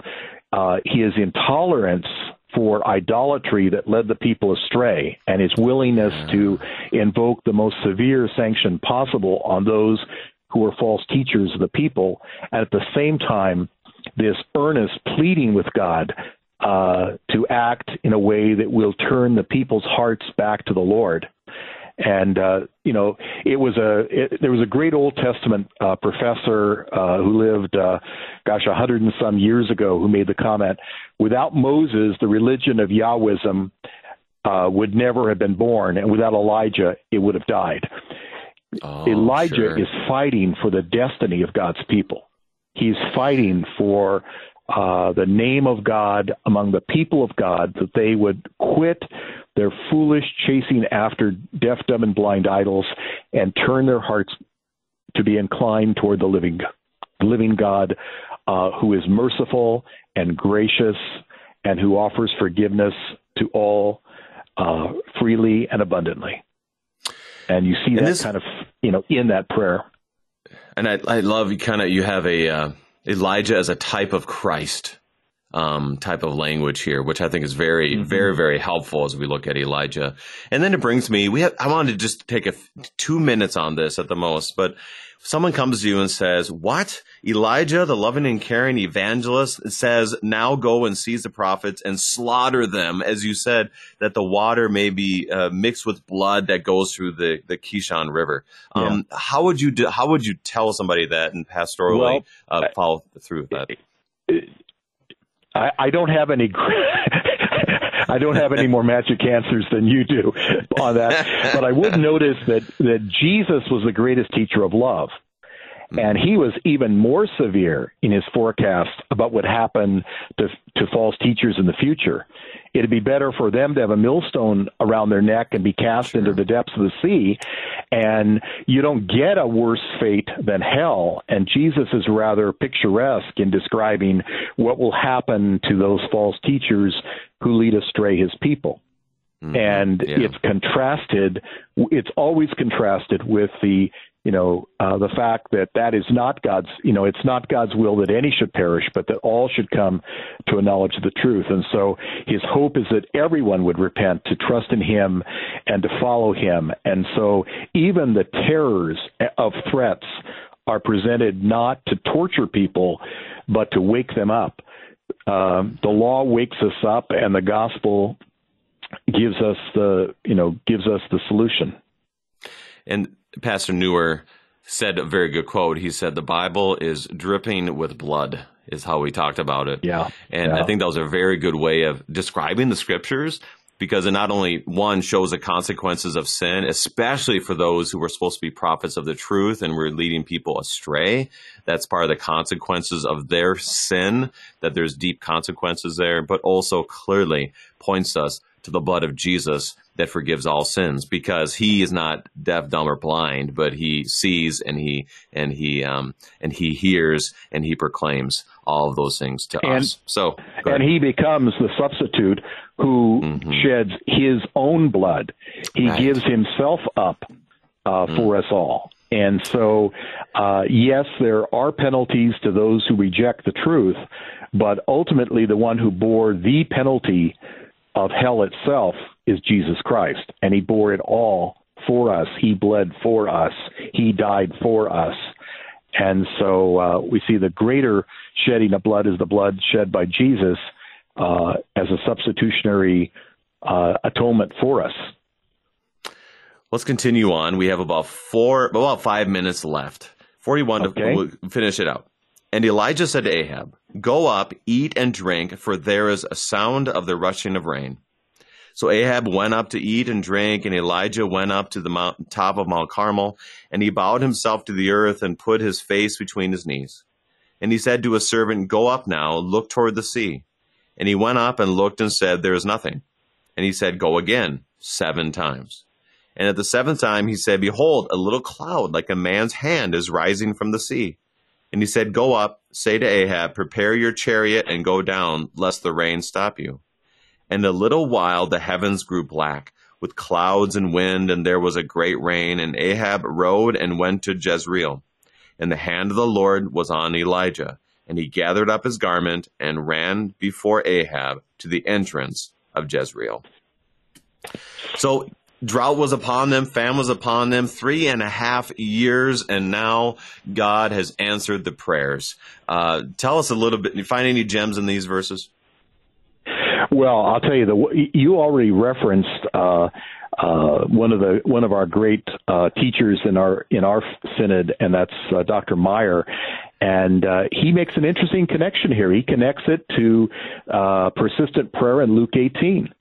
uh, his intolerance for idolatry that led the people astray and his willingness to invoke the most severe sanction possible on those who were false teachers of the people. And at the same time, this earnest pleading with God uh, to act in a way that will turn the people's hearts back to the Lord and uh, you know it was a it, there was a great Old Testament uh, professor uh, who lived, uh, gosh, a hundred and some years ago, who made the comment: without Moses, the religion of Yahwism uh, would never have been born, and without Elijah, it would have died. Oh, Elijah sure. is fighting for the destiny of God's people. He's fighting for uh, the name of God among the people of God, that they would quit their foolish chasing after deaf, dumb, and blind idols and turn their hearts to be inclined toward the living, living God uh, who is merciful and gracious and who offers forgiveness to all uh, freely and abundantly. And you see and that this, kind of, you know, in that prayer. And I, I love you kind of, you have a, uh, Elijah as a type of Christ um, type of language here, which I think is very, mm-hmm. very, very helpful as we look at Elijah. And then it brings me, we have, I wanted to just take a two minutes on this at the most, but someone comes to you and says, what? Elijah, the loving and caring evangelist says, now go and seize the prophets and slaughter them. As you said, that the water may be uh, mixed with blood that goes through the, the Kishon River. Um, yeah. How would you do, how would you tell somebody that and pastorally well, uh, follow through with that? I, I don't have any. I don't have any more magic answers than you do on that. But I would notice that that Jesus was the greatest teacher of love. And he was even more severe in his forecast about what happened to, to false teachers in the future. It'd be better for them to have a millstone around their neck and be cast sure. into the depths of the sea. And you don't get a worse fate than hell. And Jesus is rather picturesque in describing what will happen to those false teachers who lead astray his people. Mm-hmm. And yeah. it's contrasted, it's always contrasted with the you know, uh, the fact that that is not God's, you know, it's not God's will that any should perish, but that all should come to a knowledge of the truth. And so his hope is that everyone would repent, to trust in him, and to follow him. And so even the terrors of threats are presented not to torture people, but to wake them up. Uh, the law wakes us up, and the gospel gives us the, you know, gives us the solution. And Pastor Newer said a very good quote. He said, The Bible is dripping with blood, is how we talked about it. Yeah. And yeah. I think that was a very good way of describing the scriptures. because it not only one shows the consequences of sin, especially for those who were supposed to be prophets of the truth and were leading people astray. That's part of the consequences of their sin, that there's deep consequences there, but also clearly points us to the blood of Jesus that forgives all sins because he is not deaf, dumb, or blind, but he sees and he and he um, and he hears and he proclaims all of those things to and, us. So and he becomes the substitute who mm-hmm. sheds his own blood. He right. gives himself up uh, mm. for us all. And so, uh, yes, there are penalties to those who reject the truth, but ultimately, the one who bore the penalty of hell itself is Jesus Christ, and He bore it all for us. He bled for us. He died for us. And so uh, we see the greater shedding of blood is the blood shed by Jesus uh, as a substitutionary uh, atonement for us. Let's continue on. We have about four, about five minutes left. Forty-one okay. to finish it out. And Elijah said to Ahab, Go up, eat and drink, for there is a sound of the rushing of rain. So Ahab went up to eat and drink, and Elijah went up to the top of Mount Carmel, and he bowed himself to the earth and put his face between his knees. And he said to his servant, Go up now, look toward the sea. And he went up and looked and said, There is nothing. And he said, Go again, seven times. And at the seventh time he said, Behold, a little cloud like a man's hand is rising from the sea. And he said, Go up, say to Ahab, Prepare your chariot and go down, lest the rain stop you. And a little while the heavens grew black with clouds and wind, and there was a great rain. And Ahab rode and went to Jezreel. And the hand of the Lord was on Elijah. And he gathered up his garment and ran before Ahab to the entrance of Jezreel. So drought was upon them, famine was upon them, three and a half years, and now God has answered the prayers. Uh, tell us a little bit. You find any gems in these verses? Well, I'll tell you the you already referenced uh, uh, one of the one of our great uh, teachers in our in our synod, and that's uh, Dr. Maier, and uh, he makes an interesting connection here. He connects it to uh, persistent prayer in Luke 18.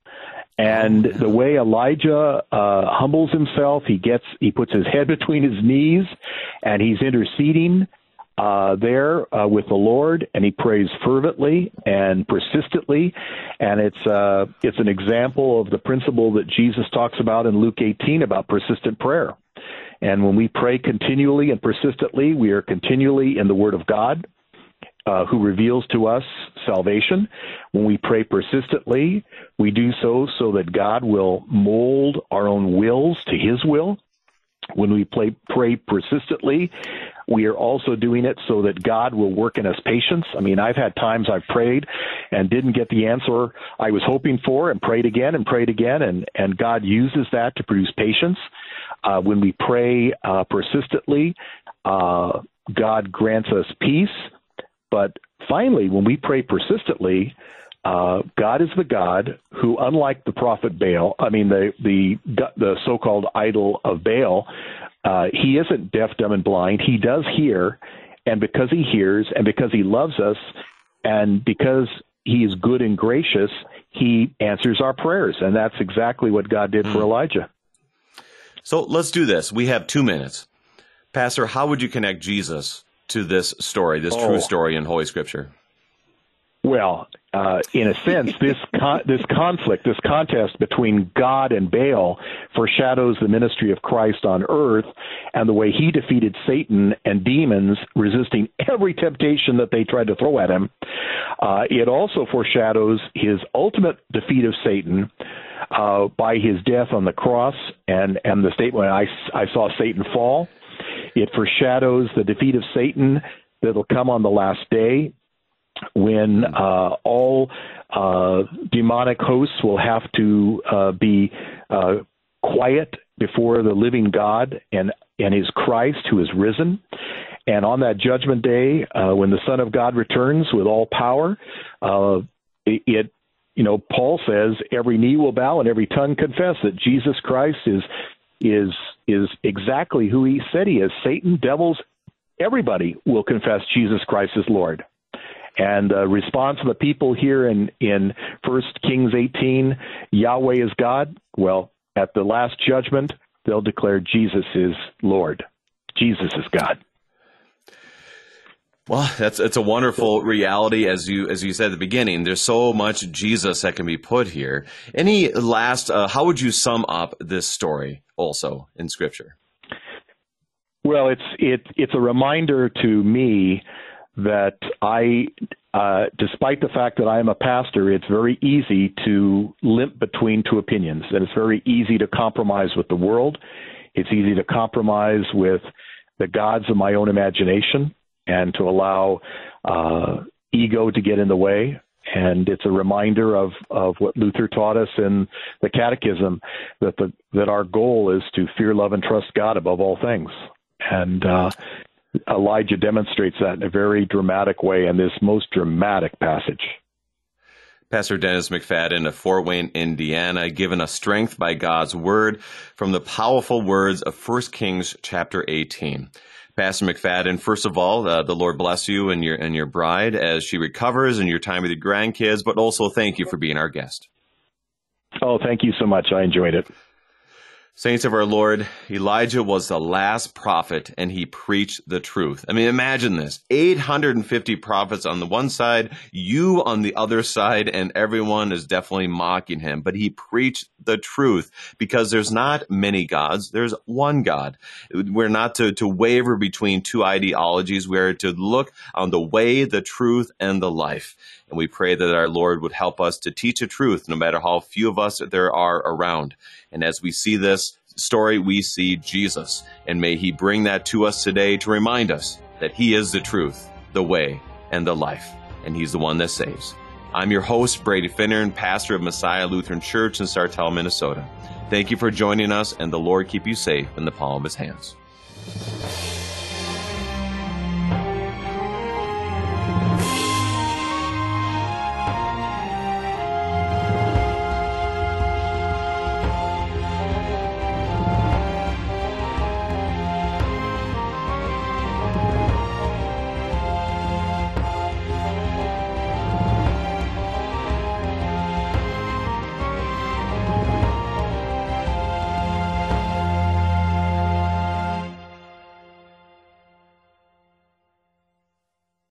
And the way Elijah uh, humbles himself, he gets he puts his head between his knees, and he's interceding uh, there uh, with the Lord, and he prays fervently and persistently, and it's uh, it's an example of the principle that Jesus talks about in Luke 18 about persistent prayer. And when we pray continually and persistently, we are continually in the Word of God, uh, who reveals to us salvation. When we pray persistently, we do so so that God will mold our own wills to His will. When we play, pray persistently, we are also doing it so that God will work in us patience. I mean, I've had times I've prayed and didn't get the answer I was hoping for and prayed again and prayed again, and, and God uses that to produce patience. Uh, when we pray uh, persistently, uh, God grants us peace. But finally, when we pray persistently, uh, God is the God who, unlike the prophet Baal, I mean the the the so-called idol of Baal, uh, he isn't deaf, dumb, and blind. He does hear, and because he hears, and because he loves us, and because he is good and gracious, he answers our prayers, and that's exactly what God did for hmm. Elijah. So let's do this. We have two minutes, Pastor. How would you connect Jesus to this story, this oh. true story in Holy Scripture? Well, uh, in a sense, this con- this conflict, this contest between God and Baal foreshadows the ministry of Christ on earth and the way he defeated Satan and demons, resisting every temptation that they tried to throw at him. Uh, it also foreshadows his ultimate defeat of Satan uh, by his death on the cross and and the statement I I saw Satan fall. It foreshadows the defeat of Satan that'll come on the last day when uh, all uh, demonic hosts will have to uh, be uh, quiet before the living God and and His Christ who is risen. And on that judgment day, uh, when the Son of God returns with all power, uh, it, it you know Paul says every knee will bow and every tongue confess that Jesus Christ is is is exactly who He said He is. Satan, devils, everybody will confess Jesus Christ is Lord. And the response of the people here in, in 1 Kings 18, Yahweh is God. Well, at the last judgment, they'll declare Jesus is Lord. Jesus is God. Well, that's it's a wonderful reality as you as you said at the beginning. There's so much Jesus that can be put here. Any last? Uh, how would you sum up this story also in Scripture? Well, it's it it's a reminder to me that I, uh, despite the fact that I am a pastor, it's very easy to limp between two opinions, and it's very easy to compromise with the world. It's easy to compromise with the gods of my own imagination and to allow uh, ego to get in the way. And it's a reminder of, of what Luther taught us in the Catechism that the that our goal is to fear, love, and trust God above all things. And uh, Elijah demonstrates that in a very dramatic way in this most dramatic passage. Pastor Dennis McFadden of Fort Wayne, Indiana, given us strength by God's word from the powerful words of 1 Kings chapter 18. Pastor McFadden, first of all, uh, the Lord bless you and your and your bride as she recovers and your time with your grandkids, but also thank you for being our guest. Oh, thank you so much. I enjoyed it. Saints of our Lord, Elijah was the last prophet and he preached the truth. I mean, imagine this 850 prophets on the one side, you on the other side, and everyone is definitely mocking him. But he preached the truth because there's not many gods, there's one God. We're not to, to waver between two ideologies, we're to look on the way, the truth, and the life. And we pray that our Lord would help us to teach the truth, no matter how few of us there are around. And as we see this story, we see Jesus. And may he bring that to us today to remind us that he is the truth, the way, and the life. And he's the one that saves. I'm your host, Brady Finnern, pastor of Messiah Lutheran Church in Sartell, Minnesota. Thank you for joining us, and the Lord keep you safe in the palm of his hands.